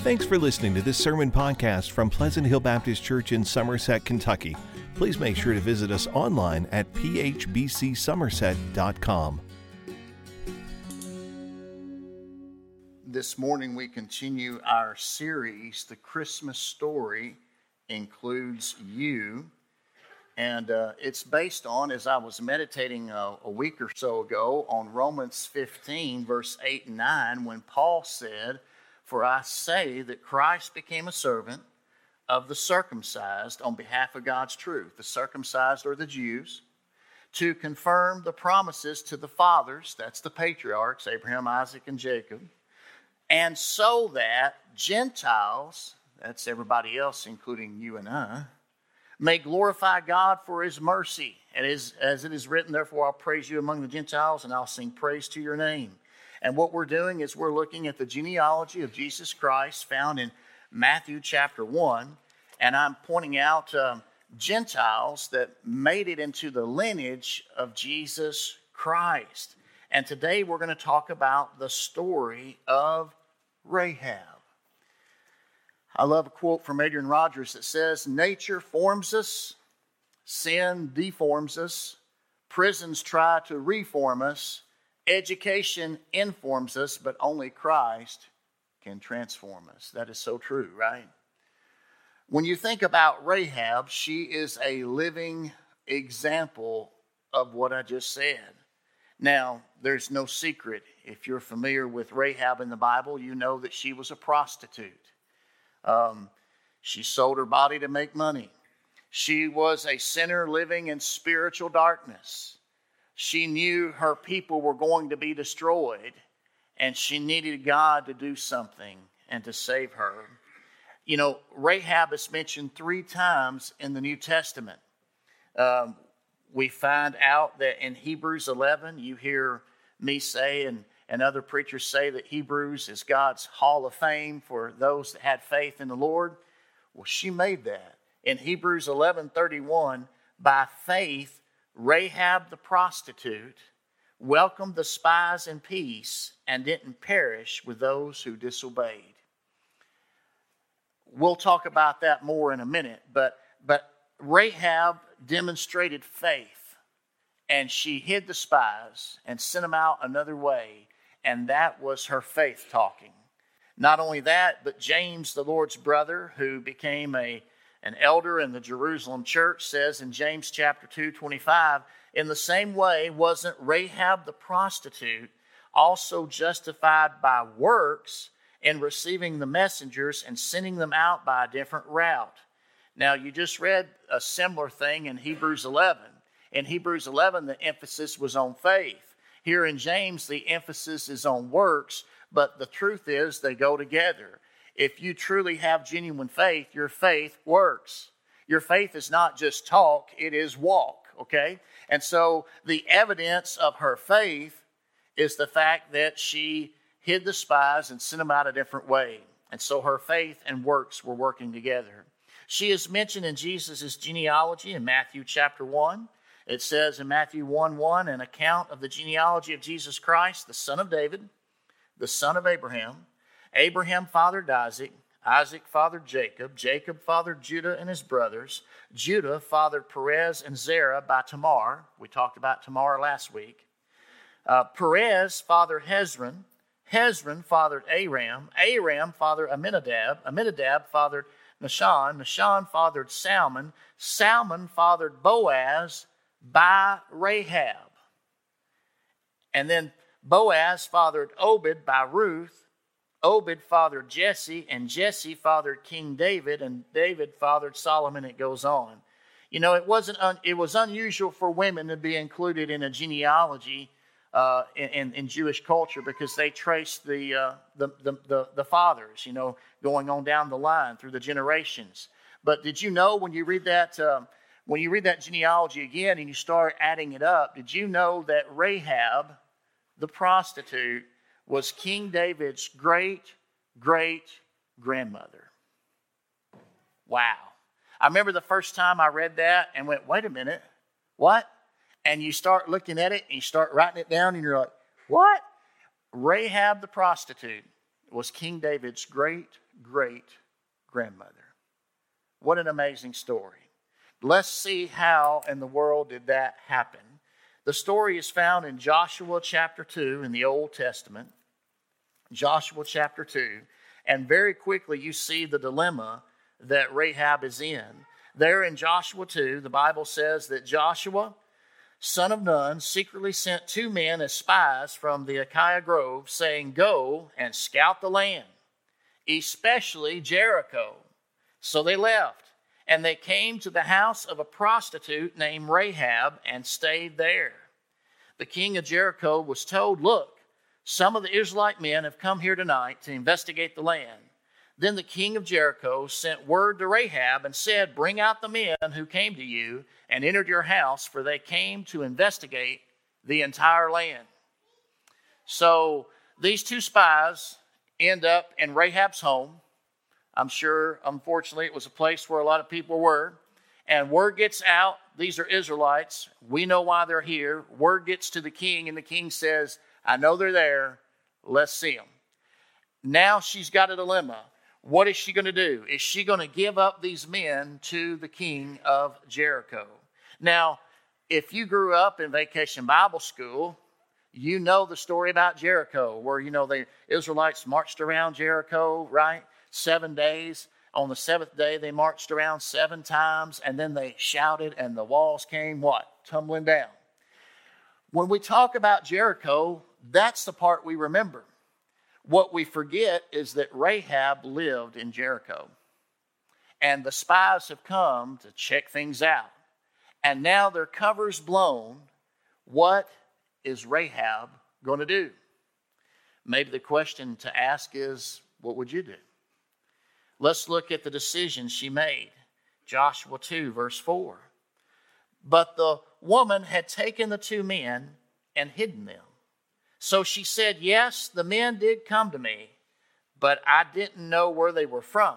Thanks for listening to this sermon podcast from Pleasant Hill Baptist Church in Somerset, Kentucky. Please make sure to visit us online at phbcsomerset.com. This morning we continue our series, The Christmas Story Includes You. And uh, it's based on, as I was meditating a, a week or so ago, on Romans 15, verse 8 and 9, when Paul said, For I say that Christ became a servant of the circumcised on behalf of God's truth. The circumcised are the Jews, to confirm the promises to the fathers, that's the patriarchs, Abraham, Isaac, and Jacob, and so that Gentiles, that's everybody else, including you and I, may glorify God for his mercy. And as, as it is written, therefore I'll praise you among the Gentiles and I'll sing praise to your name. And what we're doing is we're looking at the genealogy of Jesus Christ found in Matthew chapter 1. And I'm pointing out um, Gentiles that made it into the lineage of Jesus Christ. And today we're going to talk about the story of Rahab. I love a quote from Adrian Rogers that says, Nature forms us, sin deforms us, prisons try to reform us, education informs us, but only Christ can transform us. That is so true, right? When you think about Rahab, she is a living example of what I just said. Now, there's no secret. If you're familiar with Rahab in the Bible, you know that she was a prostitute. Um, she sold her body to make money. She was a sinner living in spiritual darkness. She knew her people were going to be destroyed, and she needed God to do something and to save her. You know, Rahab is mentioned three times in the New Testament. Um, we find out that in Hebrews 11, you hear me say, and and other preachers say that Hebrews is God's hall of fame for those that had faith in the Lord. Well, she made that. In Hebrews 11:31, by faith Rahab the prostitute welcomed the spies in peace and didn't perish with those who disobeyed. We'll talk about that more in a minute, but but Rahab demonstrated faith and she hid the spies and sent them out another way and that was her faith talking. Not only that, but James, the Lord's brother, who became a, an elder in the Jerusalem church, says in James chapter 2, 25, in the same way, wasn't Rahab the prostitute also justified by works in receiving the messengers and sending them out by a different route? Now, you just read a similar thing in Hebrews 11. In Hebrews 11, the emphasis was on faith. Here in James, the emphasis is on works, but the truth is they go together. If you truly have genuine faith, your faith works. Your faith is not just talk, it is walk, okay? And so the evidence of her faith is the fact that she hid the spies and sent them out a different way. And so her faith and works were working together. She is mentioned in Jesus' genealogy in Matthew chapter 1. It says in Matthew 1 1, an account of the genealogy of Jesus Christ, the son of David, the son of Abraham. Abraham fathered Isaac. Isaac fathered Jacob. Jacob fathered Judah and his brothers. Judah fathered Perez and Zerah by Tamar. We talked about Tamar last week. Uh, Perez fathered Hezron. Hezron fathered Aram. Aram fathered Amminadab. Amminadab fathered Nahshon. Nahshon fathered Salmon. Salmon fathered Boaz by Rahab. And then Boaz fathered Obed by Ruth. Obed fathered Jesse, and Jesse fathered King David, and David fathered Solomon. It goes on. You know, it wasn't un, it was unusual for women to be included in a genealogy uh, in, in, Jewish culture because they traced the, uh, the, the, the, the fathers, you know, going on down the line through the generations. But did you know when you read that um, when you read that genealogy again and you start adding it up, did you know that Rahab, the prostitute, was King David's great great grandmother? Wow. I remember the first time I read that and went, wait a minute, what? And you start looking at it and you start writing it down and you're like, what? Rahab the prostitute was King David's great great grandmother. What an amazing story. Let's see how in the world did that happen. The story is found in Joshua chapter 2 in the Old Testament. Joshua chapter 2. And very quickly you see the dilemma that Rahab is in. There in Joshua 2, the Bible says that Joshua, son of Nun, secretly sent two men as spies from the Acacia Grove, saying, Go and scout the land, especially Jericho. So they left, and they came to the house of a prostitute named Rahab and stayed there. The king of Jericho was told, Look, some of the Israelite men have come here tonight to investigate the land. Then the king of Jericho sent word to Rahab and said, Bring out the men who came to you and entered your house, for they came to investigate the entire land. So these two spies end up in Rahab's home. I'm sure, unfortunately, it was a place where a lot of people were. And word gets out these are Israelites. We know why they're here. Word gets to the king, and the king says, I know they're there. Let's see them. Now she's got a dilemma. What is she going to do? Is she going to give up these men to the king of Jericho? Now, if you grew up in vacation Bible school, you know the story about Jericho, where you know the Israelites marched around Jericho, right? Seven days. On the seventh day, they marched around seven times, and then they shouted, and the walls came what? Tumbling down. When we talk about Jericho, that's the part we remember. What we forget is that Rahab lived in Jericho. And the spies have come to check things out. And now their cover's blown. What is Rahab going to do? Maybe the question to ask is what would you do? Let's look at the decision she made. Joshua 2, verse 4. But the woman had taken the two men and hidden them. So she said, Yes, the men did come to me, but I didn't know where they were from.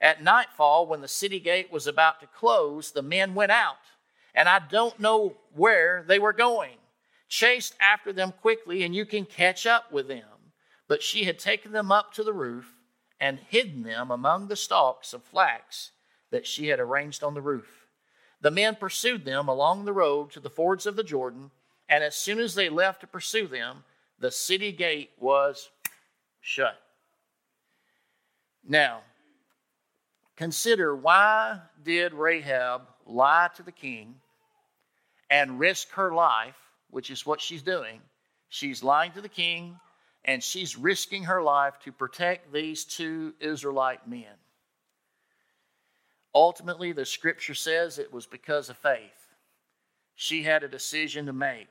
At nightfall, when the city gate was about to close, the men went out, and I don't know where they were going. Chased after them quickly, and you can catch up with them. But she had taken them up to the roof and hidden them among the stalks of flax that she had arranged on the roof. The men pursued them along the road to the fords of the Jordan and as soon as they left to pursue them, the city gate was shut. Now, consider why did Rahab lie to the king and risk her life, which is what she's doing? She's lying to the king and she's risking her life to protect these two Israelite men. Ultimately, the scripture says it was because of faith. She had a decision to make.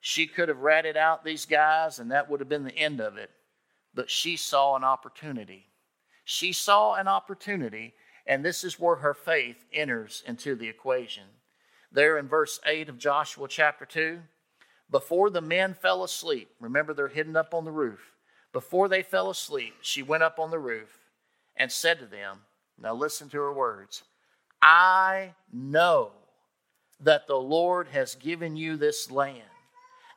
She could have ratted out these guys, and that would have been the end of it. But she saw an opportunity. She saw an opportunity, and this is where her faith enters into the equation. There in verse 8 of Joshua chapter 2, before the men fell asleep, remember they're hidden up on the roof. Before they fell asleep, she went up on the roof and said to them, Now listen to her words I know that the Lord has given you this land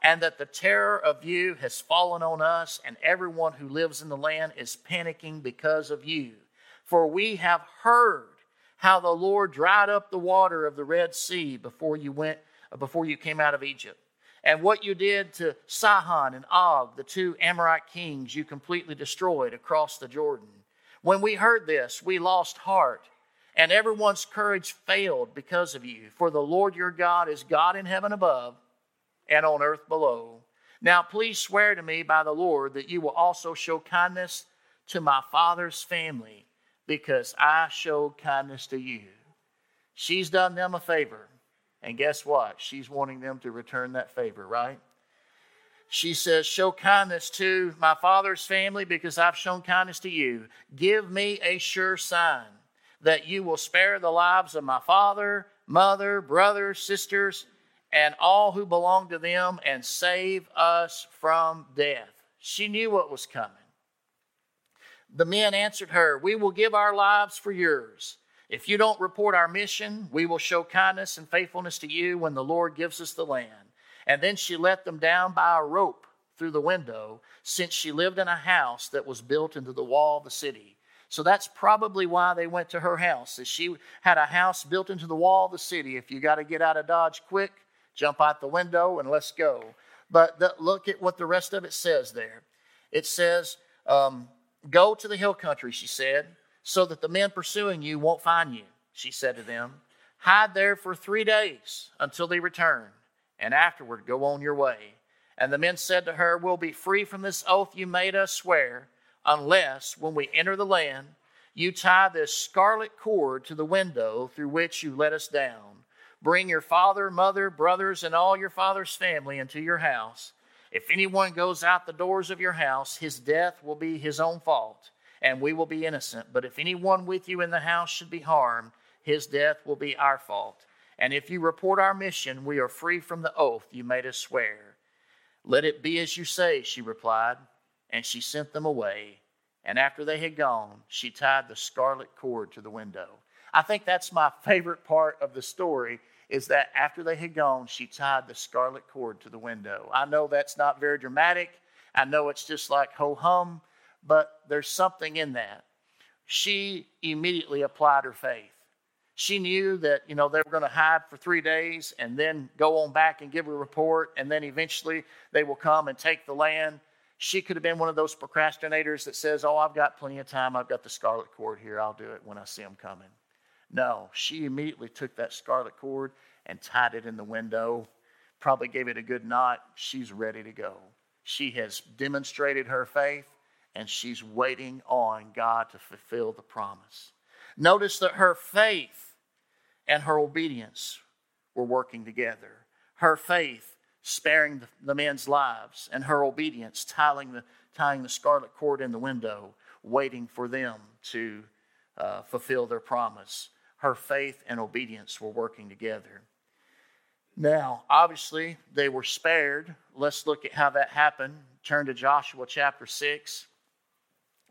and that the terror of you has fallen on us, and everyone who lives in the land is panicking because of you. For we have heard how the Lord dried up the water of the Red Sea before you went uh, before you came out of Egypt. And what you did to Sihon and Og, the two Amorite kings you completely destroyed across the Jordan. When we heard this, we lost heart, and everyone's courage failed because of you. For the Lord your God is God in heaven above and on earth below. Now, please swear to me by the Lord that you will also show kindness to my father's family because I showed kindness to you. She's done them a favor. And guess what? She's wanting them to return that favor, right? She says, Show kindness to my father's family because I've shown kindness to you. Give me a sure sign that you will spare the lives of my father, mother, brothers, sisters, and all who belong to them and save us from death. She knew what was coming. The men answered her, We will give our lives for yours. If you don't report our mission, we will show kindness and faithfulness to you when the Lord gives us the land. And then she let them down by a rope through the window, since she lived in a house that was built into the wall of the city. So that's probably why they went to her house. She had a house built into the wall of the city. If you got to get out of Dodge quick, jump out the window and let's go. But the, look at what the rest of it says there. It says, um, "Go to the hill country," she said, "so that the men pursuing you won't find you." She said to them, "Hide there for three days until they return, and afterward go on your way." And the men said to her, We'll be free from this oath you made us swear unless, when we enter the land, you tie this scarlet cord to the window through which you let us down. Bring your father, mother, brothers, and all your father's family into your house. If anyone goes out the doors of your house, his death will be his own fault, and we will be innocent. But if anyone with you in the house should be harmed, his death will be our fault. And if you report our mission, we are free from the oath you made us swear. Let it be as you say, she replied and she sent them away. And after they had gone, she tied the scarlet cord to the window. I think that's my favorite part of the story is that after they had gone, she tied the scarlet cord to the window. I know that's not very dramatic. I know it's just like ho hum, but there's something in that. She immediately applied her faith. She knew that, you know, they were going to hide for three days and then go on back and give a report, and then eventually they will come and take the land. She could have been one of those procrastinators that says, Oh, I've got plenty of time. I've got the scarlet cord here. I'll do it when I see them coming. No, she immediately took that scarlet cord and tied it in the window, probably gave it a good knot. She's ready to go. She has demonstrated her faith and she's waiting on God to fulfill the promise. Notice that her faith and her obedience were working together. Her faith sparing the, the men's lives, and her obedience, tying the, tying the scarlet cord in the window, waiting for them to uh, fulfill their promise. Her faith and obedience were working together. Now, obviously, they were spared. Let's look at how that happened. Turn to Joshua chapter 6.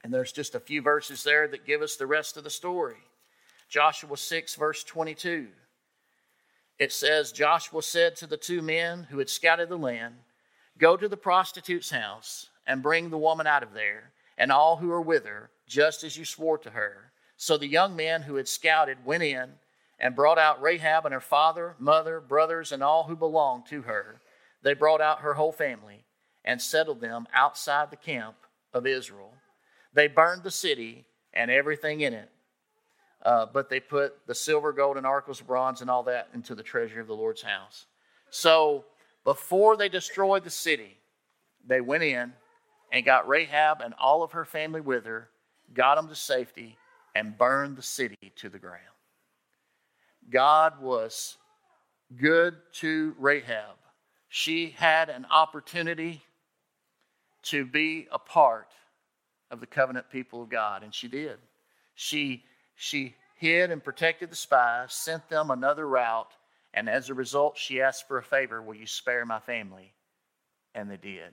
And there's just a few verses there that give us the rest of the story. Joshua 6, verse 22 it says Joshua said to the two men who had scouted the land, Go to the prostitute's house and bring the woman out of there, and all who are with her, just as you swore to her. So the young men who had scouted went in and brought out Rahab and her father, mother, brothers, and all who belonged to her. They brought out her whole family and settled them outside the camp of Israel. They burned the city and everything in it uh, but they put the silver, gold, and articles of bronze and all that into the treasury of the Lord's house. So before they destroyed the city, they went in and got Rahab and all of her family with her, got them to safety, and burned the city to the ground. God was good to Rahab. She had an opportunity to be a part of the covenant people of God, and she did. She she hid and protected the spies, sent them another route, and as a result, she asked for a favor Will you spare my family? And they did.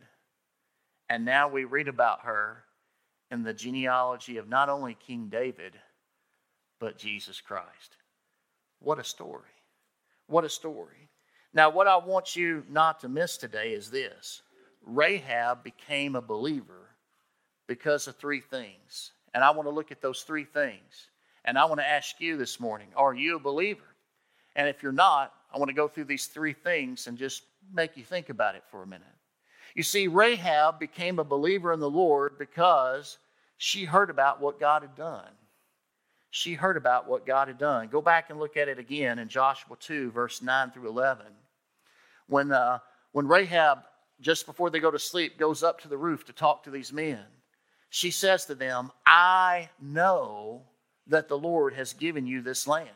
And now we read about her in the genealogy of not only King David, but Jesus Christ. What a story! What a story. Now, what I want you not to miss today is this Rahab became a believer because of three things. And I want to look at those three things. And I want to ask you this morning are you a believer? And if you're not, I want to go through these three things and just make you think about it for a minute. You see, Rahab became a believer in the Lord because she heard about what God had done. She heard about what God had done. Go back and look at it again in Joshua 2, verse 9 through 11. When, uh, when Rahab, just before they go to sleep, goes up to the roof to talk to these men, she says to them, I know that the Lord has given you this land,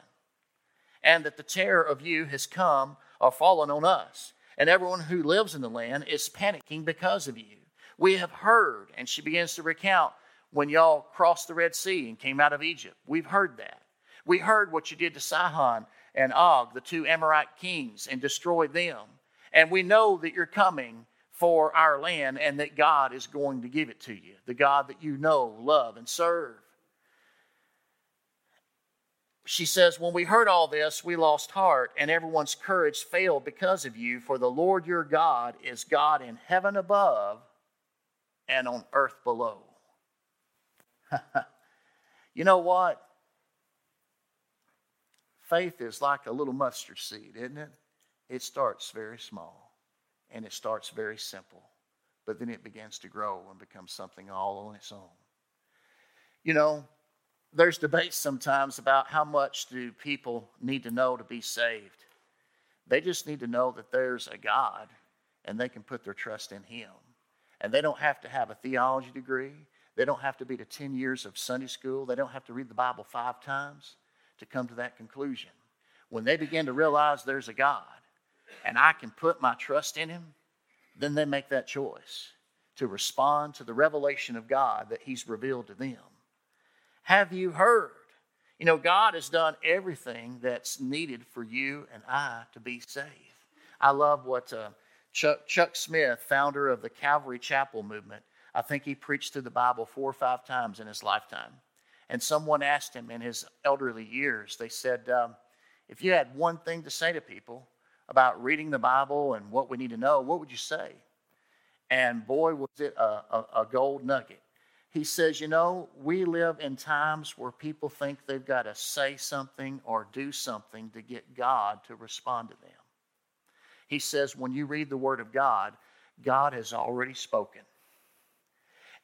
and that the terror of you has come or fallen on us, and everyone who lives in the land is panicking because of you. We have heard, and she begins to recount when y'all crossed the Red Sea and came out of Egypt. We've heard that. We heard what you did to Sihon and Og, the two Amorite kings, and destroyed them. And we know that you're coming for our land and that God is going to give it to you, the God that you know, love, and serve. She says, When we heard all this, we lost heart, and everyone's courage failed because of you, for the Lord your God is God in heaven above and on earth below. you know what? Faith is like a little mustard seed, isn't it? It starts very small and it starts very simple, but then it begins to grow and become something all on its own. You know, there's debate sometimes about how much do people need to know to be saved. They just need to know that there's a God and they can put their trust in Him. And they don't have to have a theology degree. They don't have to be to 10 years of Sunday school. They don't have to read the Bible five times to come to that conclusion. When they begin to realize there's a God and I can put my trust in Him, then they make that choice to respond to the revelation of God that He's revealed to them. Have you heard? You know, God has done everything that's needed for you and I to be saved. I love what uh, Chuck, Chuck Smith, founder of the Calvary Chapel movement, I think he preached through the Bible four or five times in his lifetime. And someone asked him in his elderly years, they said, um, if you had one thing to say to people about reading the Bible and what we need to know, what would you say? And boy, was it a, a, a gold nugget. He says, You know, we live in times where people think they've got to say something or do something to get God to respond to them. He says, When you read the Word of God, God has already spoken.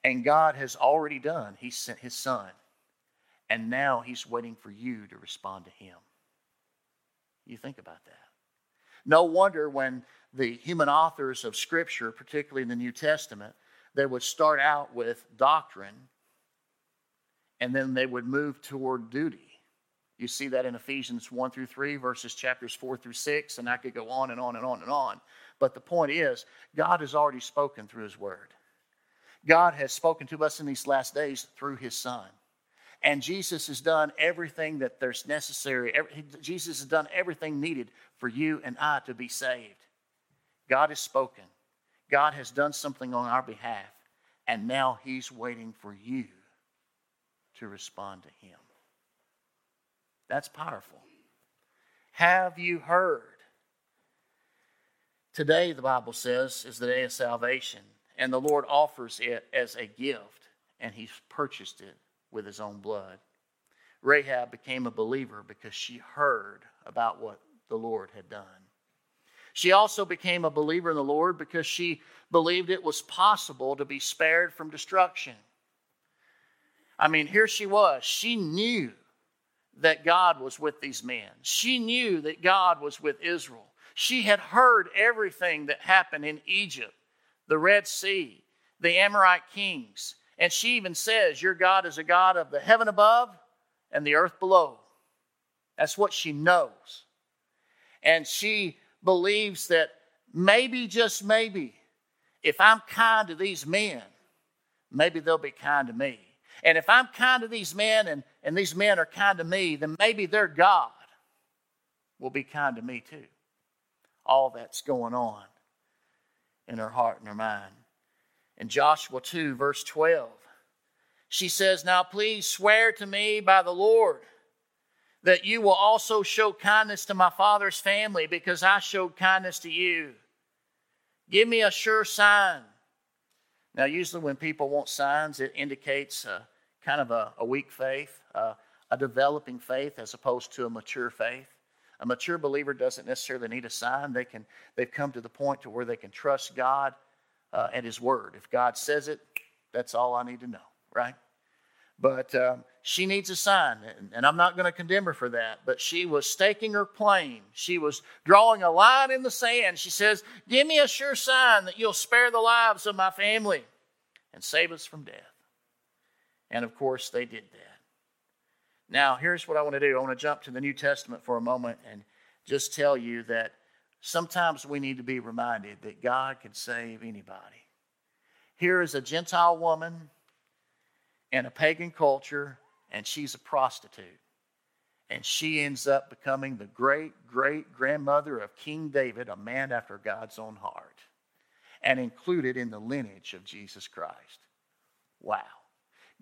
And God has already done. He sent His Son. And now He's waiting for you to respond to Him. You think about that. No wonder when the human authors of Scripture, particularly in the New Testament, they would start out with doctrine and then they would move toward duty. You see that in Ephesians 1 through 3, verses chapters 4 through 6, and I could go on and on and on and on. But the point is, God has already spoken through His Word. God has spoken to us in these last days through His Son. And Jesus has done everything that there's necessary. Jesus has done everything needed for you and I to be saved. God has spoken. God has done something on our behalf, and now He's waiting for you to respond to Him. That's powerful. Have you heard? Today, the Bible says, is the day of salvation, and the Lord offers it as a gift, and He's purchased it with His own blood. Rahab became a believer because she heard about what the Lord had done. She also became a believer in the Lord because she believed it was possible to be spared from destruction. I mean, here she was. She knew that God was with these men, she knew that God was with Israel. She had heard everything that happened in Egypt, the Red Sea, the Amorite kings. And she even says, Your God is a God of the heaven above and the earth below. That's what she knows. And she believes that maybe, just maybe, if I'm kind to these men, maybe they'll be kind to me. And if I'm kind to these men and, and these men are kind to me, then maybe their God will be kind to me too. All that's going on in her heart and her mind. In Joshua 2, verse 12, she says, Now please swear to me by the Lord that you will also show kindness to my father's family because I showed kindness to you. Give me a sure sign. Now, usually when people want signs, it indicates a, kind of a, a weak faith, uh, a developing faith as opposed to a mature faith. A mature believer doesn't necessarily need a sign. They can, they've come to the point to where they can trust God uh, and His Word. If God says it, that's all I need to know, right? But um, she needs a sign, and I'm not going to condemn her for that. But she was staking her claim. She was drawing a line in the sand. She says, Give me a sure sign that you'll spare the lives of my family and save us from death. And of course, they did that. Now, here's what I want to do I want to jump to the New Testament for a moment and just tell you that sometimes we need to be reminded that God can save anybody. Here is a Gentile woman in a pagan culture, and she's a prostitute. And she ends up becoming the great great grandmother of King David, a man after God's own heart, and included in the lineage of Jesus Christ. Wow.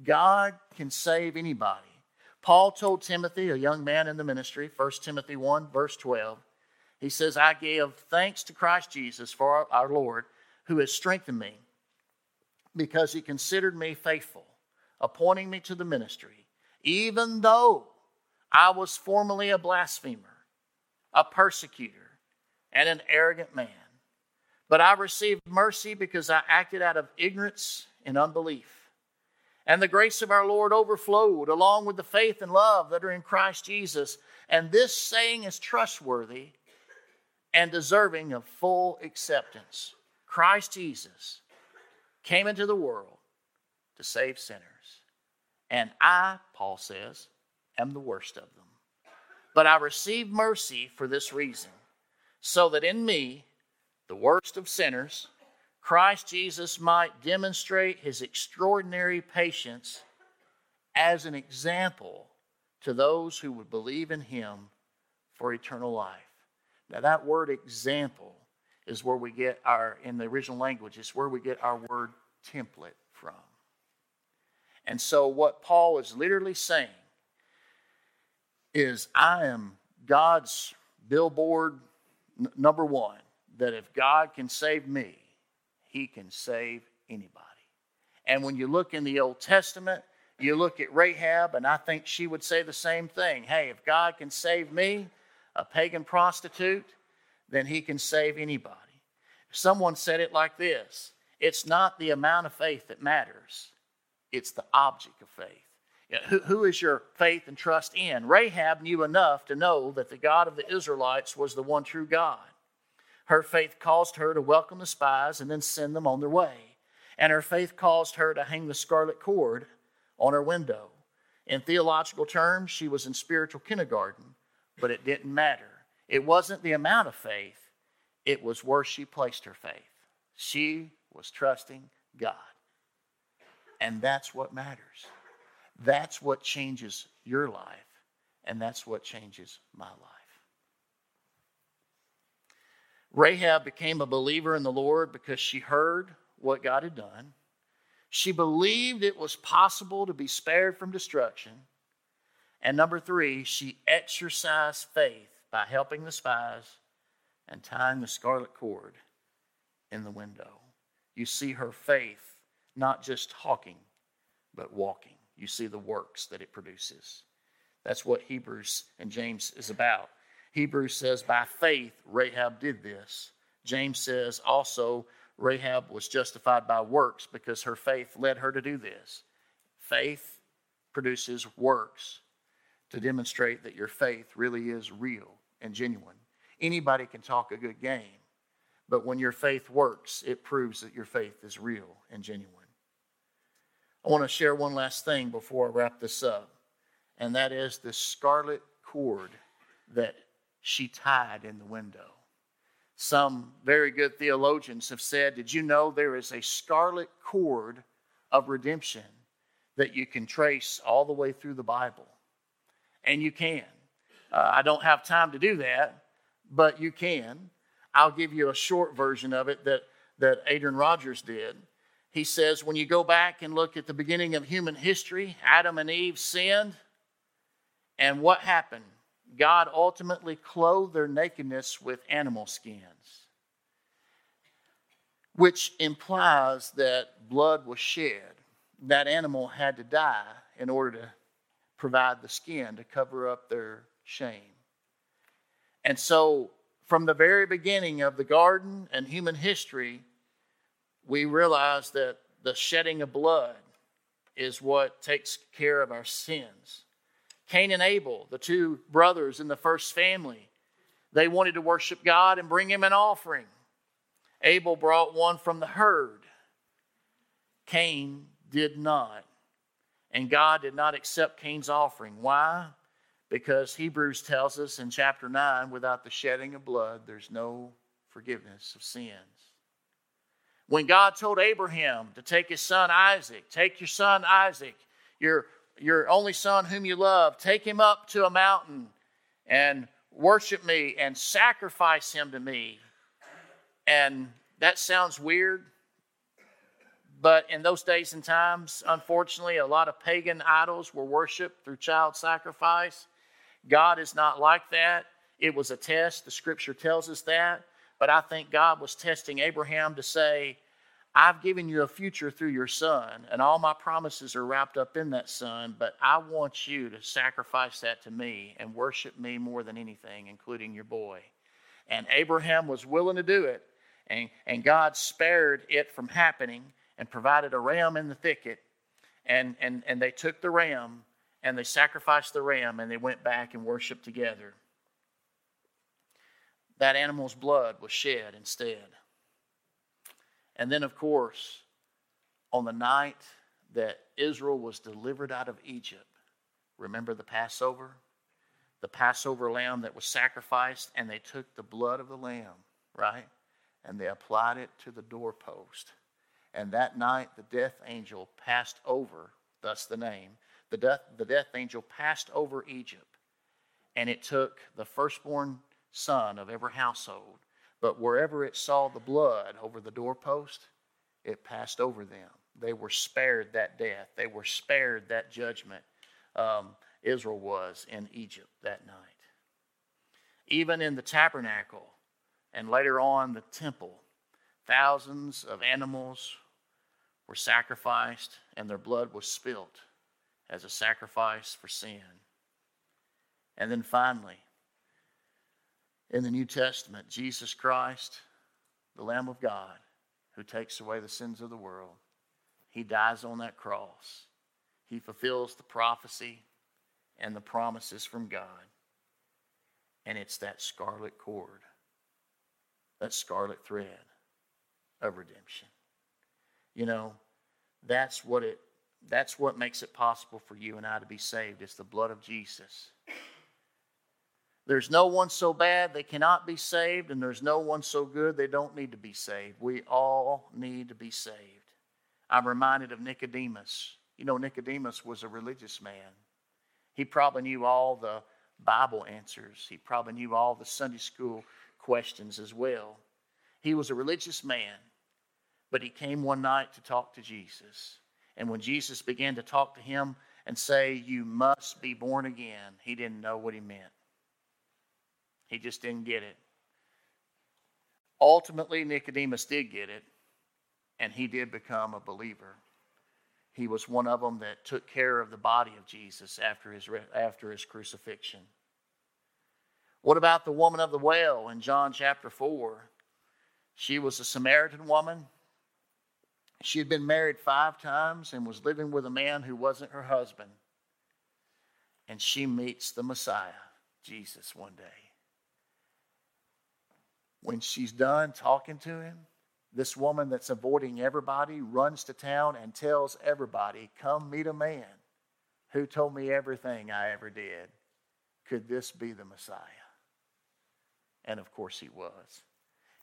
God can save anybody. Paul told Timothy, a young man in the ministry, 1 Timothy 1, verse 12, he says, I give thanks to Christ Jesus for our, Lord, who has strengthened me, because he considered me faithful, appointing me to the ministry, even though I was formerly a blasphemer, a persecutor, and an arrogant man. But I received mercy because I acted out of ignorance and unbelief. And the grace of our Lord overflowed along with the faith and love that are in Christ Jesus. And this saying is trustworthy and deserving of full acceptance. Christ Jesus came into the world to save sinners. And I, Paul says, am the worst of them. But I received mercy for this reason, so that in me, the worst of sinners, Christ Jesus might demonstrate his extraordinary patience as an example to those who would believe in him for eternal life. Now, that word example is where we get our, in the original language, is where we get our word template from. And so, what Paul is literally saying is, I am God's billboard n- number one, that if God can save me, he can save anybody. And when you look in the Old Testament, you look at Rahab, and I think she would say the same thing. Hey, if God can save me, a pagan prostitute, then he can save anybody. Someone said it like this it's not the amount of faith that matters, it's the object of faith. Who, who is your faith and trust in? Rahab knew enough to know that the God of the Israelites was the one true God. Her faith caused her to welcome the spies and then send them on their way. And her faith caused her to hang the scarlet cord on her window. In theological terms, she was in spiritual kindergarten, but it didn't matter. It wasn't the amount of faith, it was where she placed her faith. She was trusting God. And that's what matters. That's what changes your life, and that's what changes my life. Rahab became a believer in the Lord because she heard what God had done. She believed it was possible to be spared from destruction. And number three, she exercised faith by helping the spies and tying the scarlet cord in the window. You see her faith not just talking, but walking. You see the works that it produces. That's what Hebrews and James is about. Hebrews says, by faith, Rahab did this. James says also, Rahab was justified by works because her faith led her to do this. Faith produces works to demonstrate that your faith really is real and genuine. Anybody can talk a good game, but when your faith works, it proves that your faith is real and genuine. I want to share one last thing before I wrap this up, and that is the scarlet cord that she tied in the window. Some very good theologians have said, Did you know there is a scarlet cord of redemption that you can trace all the way through the Bible? And you can. Uh, I don't have time to do that, but you can. I'll give you a short version of it that, that Adrian Rogers did. He says, when you go back and look at the beginning of human history, Adam and Eve sinned, and what happened? God ultimately clothed their nakedness with animal skins, which implies that blood was shed. That animal had to die in order to provide the skin to cover up their shame. And so, from the very beginning of the garden and human history, we realize that the shedding of blood is what takes care of our sins. Cain and Abel, the two brothers in the first family, they wanted to worship God and bring him an offering. Abel brought one from the herd. Cain did not. And God did not accept Cain's offering. Why? Because Hebrews tells us in chapter 9 without the shedding of blood, there's no forgiveness of sins. When God told Abraham to take his son Isaac, take your son Isaac, your your only son whom you love, take him up to a mountain and worship me and sacrifice him to me. And that sounds weird, But in those days and times, unfortunately, a lot of pagan idols were worshiped through child sacrifice. God is not like that. It was a test. The scripture tells us that. But I think God was testing Abraham to say, I've given you a future through your son, and all my promises are wrapped up in that son, but I want you to sacrifice that to me and worship me more than anything, including your boy. And Abraham was willing to do it, and, and God spared it from happening and provided a ram in the thicket. And, and, and they took the ram and they sacrificed the ram and they went back and worshiped together. That animal's blood was shed instead. And then, of course, on the night that Israel was delivered out of Egypt, remember the Passover? The Passover lamb that was sacrificed, and they took the blood of the lamb, right? And they applied it to the doorpost. And that night, the death angel passed over, thus the name. The death, the death angel passed over Egypt, and it took the firstborn son of every household but wherever it saw the blood over the doorpost, it passed over them. They were spared that death. They were spared that judgment. Um, Israel was in Egypt that night. Even in the tabernacle and later on the temple, thousands of animals were sacrificed and their blood was spilt as a sacrifice for sin. And then finally, in the New Testament, Jesus Christ, the Lamb of God, who takes away the sins of the world, he dies on that cross. He fulfills the prophecy and the promises from God. And it's that scarlet cord, that scarlet thread of redemption. You know, that's what it that's what makes it possible for you and I to be saved. It's the blood of Jesus. There's no one so bad they cannot be saved, and there's no one so good they don't need to be saved. We all need to be saved. I'm reminded of Nicodemus. You know, Nicodemus was a religious man. He probably knew all the Bible answers, he probably knew all the Sunday school questions as well. He was a religious man, but he came one night to talk to Jesus. And when Jesus began to talk to him and say, You must be born again, he didn't know what he meant. He just didn't get it. Ultimately, Nicodemus did get it, and he did become a believer. He was one of them that took care of the body of Jesus after his, after his crucifixion. What about the woman of the well in John chapter 4? She was a Samaritan woman. She had been married five times and was living with a man who wasn't her husband. And she meets the Messiah, Jesus, one day. When she's done talking to him, this woman that's avoiding everybody runs to town and tells everybody, Come meet a man who told me everything I ever did. Could this be the Messiah? And of course he was.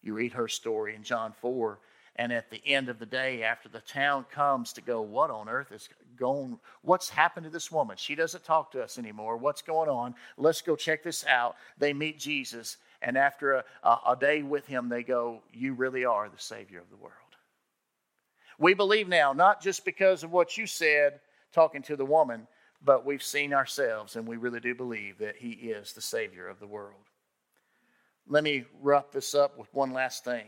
You read her story in John 4, and at the end of the day, after the town comes to go, What on earth is going What's happened to this woman? She doesn't talk to us anymore. What's going on? Let's go check this out. They meet Jesus, and after a, a, a day with him, they go, You really are the Savior of the world. We believe now, not just because of what you said talking to the woman, but we've seen ourselves, and we really do believe that He is the Savior of the world. Let me wrap this up with one last thing.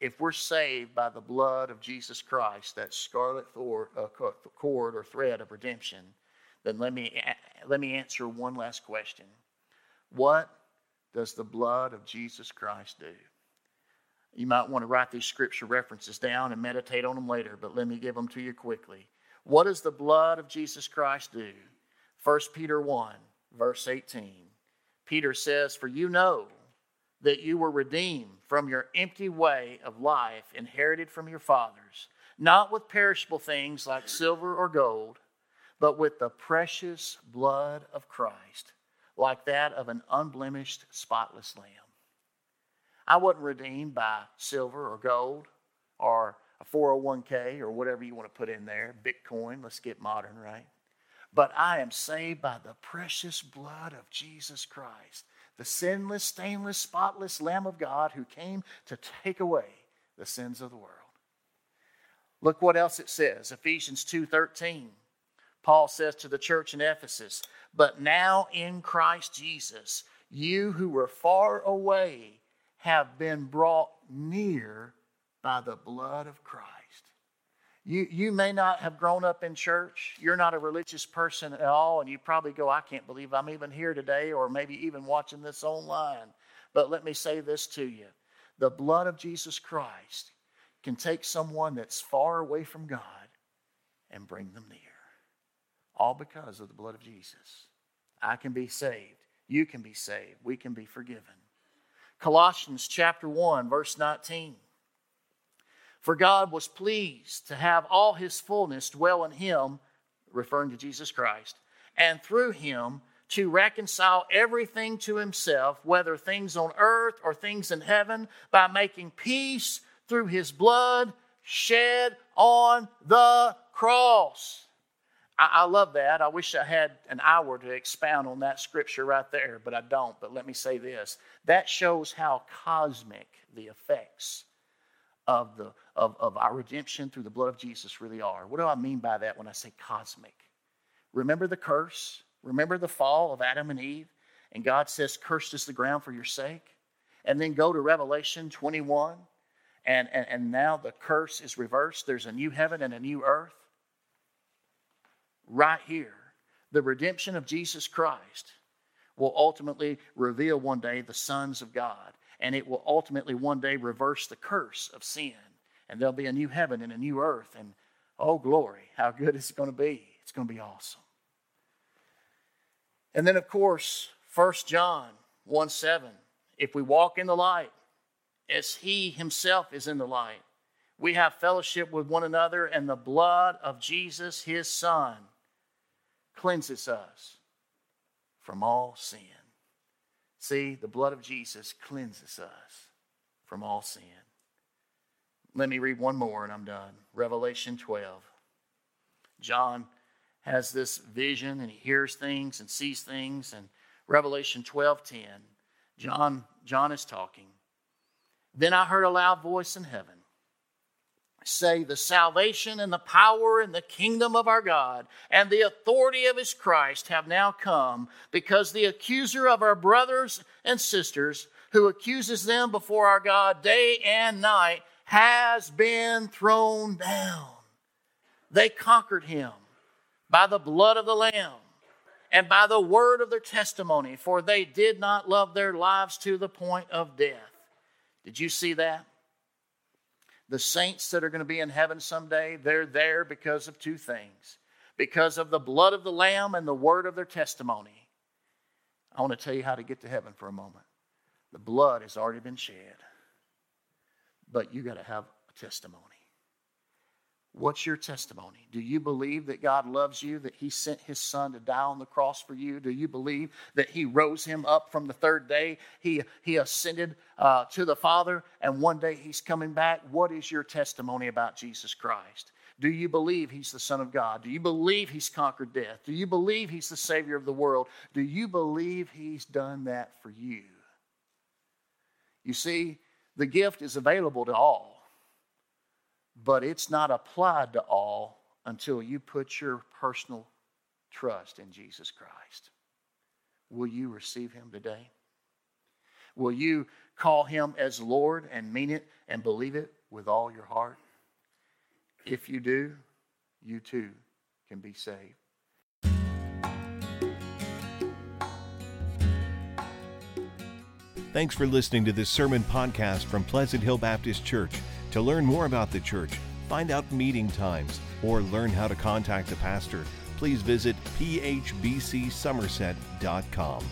If we're saved by the blood of Jesus Christ, that scarlet uh, cord or thread of redemption, then let me, let me answer one last question. What does the blood of Jesus Christ do? You might want to write these scripture references down and meditate on them later, but let me give them to you quickly. What does the blood of Jesus Christ do? 1 Peter 1, verse 18. Peter says, For you know that you were redeemed from your empty way of life inherited from your fathers, not with perishable things like silver or gold, but with the precious blood of Christ like that of an unblemished, spotless lamb. I wasn't redeemed by silver or gold or a 401k or whatever you want to put in there, Bitcoin, let's get modern, right? But I am saved by the precious blood of Jesus Christ, the sinless, stainless, spotless Lamb of God who came to take away the sins of the world. Look what else it says. Ephesians 2:13. Paul says to the church in Ephesus, "But now in Christ Jesus, you who were far away have been brought near by the blood of Christ." You, you may not have grown up in church. You're not a religious person at all, and you probably go, I can't believe I'm even here today, or maybe even watching this online. But let me say this to you the blood of Jesus Christ can take someone that's far away from God and bring them near. All because of the blood of Jesus. I can be saved. You can be saved. We can be forgiven. Colossians chapter 1, verse 19. For God was pleased to have all his fullness dwell in him, referring to Jesus Christ, and through him to reconcile everything to himself, whether things on earth or things in heaven, by making peace through his blood shed on the cross. I, I, love that. I wish I had an hour to expound on that scripture right there, but I don't. But let me say this that shows how cosmic the effects of, the, of, of our redemption through the blood of Jesus really are. What do I mean by that when I say cosmic? Remember the curse? Remember the fall of Adam and Eve? And God says, Cursed is the ground for your sake. And then go to Revelation 21, and, and, and now the curse is reversed. There's a new heaven and a new earth. Right here, the redemption of Jesus Christ will ultimately reveal one day the sons of God and it will ultimately one day reverse the curse of sin. And there'll be a new heaven and a new earth. And oh, glory, how good is it going to be? It's going to be awesome. And then, of course, 1 John 1 7. If we walk in the light, as he himself is in the light, we have fellowship with one another, and the blood of Jesus, his son, cleanses us from all sin. See, the blood of Jesus cleanses us from all sin. Let me read one more and I'm done. Revelation 12. John has this vision and he hears things and sees things and Revelation 12:10. John John is talking. Then I heard a loud voice in heaven say, The salvation and the power and the kingdom of our God and the authority of his Christ have now come, because the accuser of our brothers and sisters, who accuses them before our God day and night, has been thrown down. They conquered him by the blood of the Lamb and by the word of their testimony, for they did not love their lives to the point of death. Did you see that? The saints that are going to be in heaven someday, they're there because of two things because of the blood of the Lamb and the word of their testimony. I want to tell you how to get to heaven for a moment. The blood has already been shed, but you got to have a testimony. What's your testimony? Do you believe that God loves you, that He sent His Son to die on the cross for you? Do you believe that He rose Him up from the third day? He, he ascended uh, to the Father, and one day He's coming back? What is your testimony about Jesus Christ? Do you believe He's the Son of God? Do you believe He's conquered death? Do you believe He's the Savior of the world? Do you believe He's done that for you? You see, the gift is available to all but it's not applied to all until you put your personal trust in Jesus Christ. Will you receive him today? Will you call him as Lord and mean it and believe it with all your heart? If you do, you too can be saved. Thanks for listening to this sermon podcast from Pleasant Hill Baptist Church. To learn more about the church, find out meeting times, or learn how to contact the pastor, please visit phbcsomerset.com.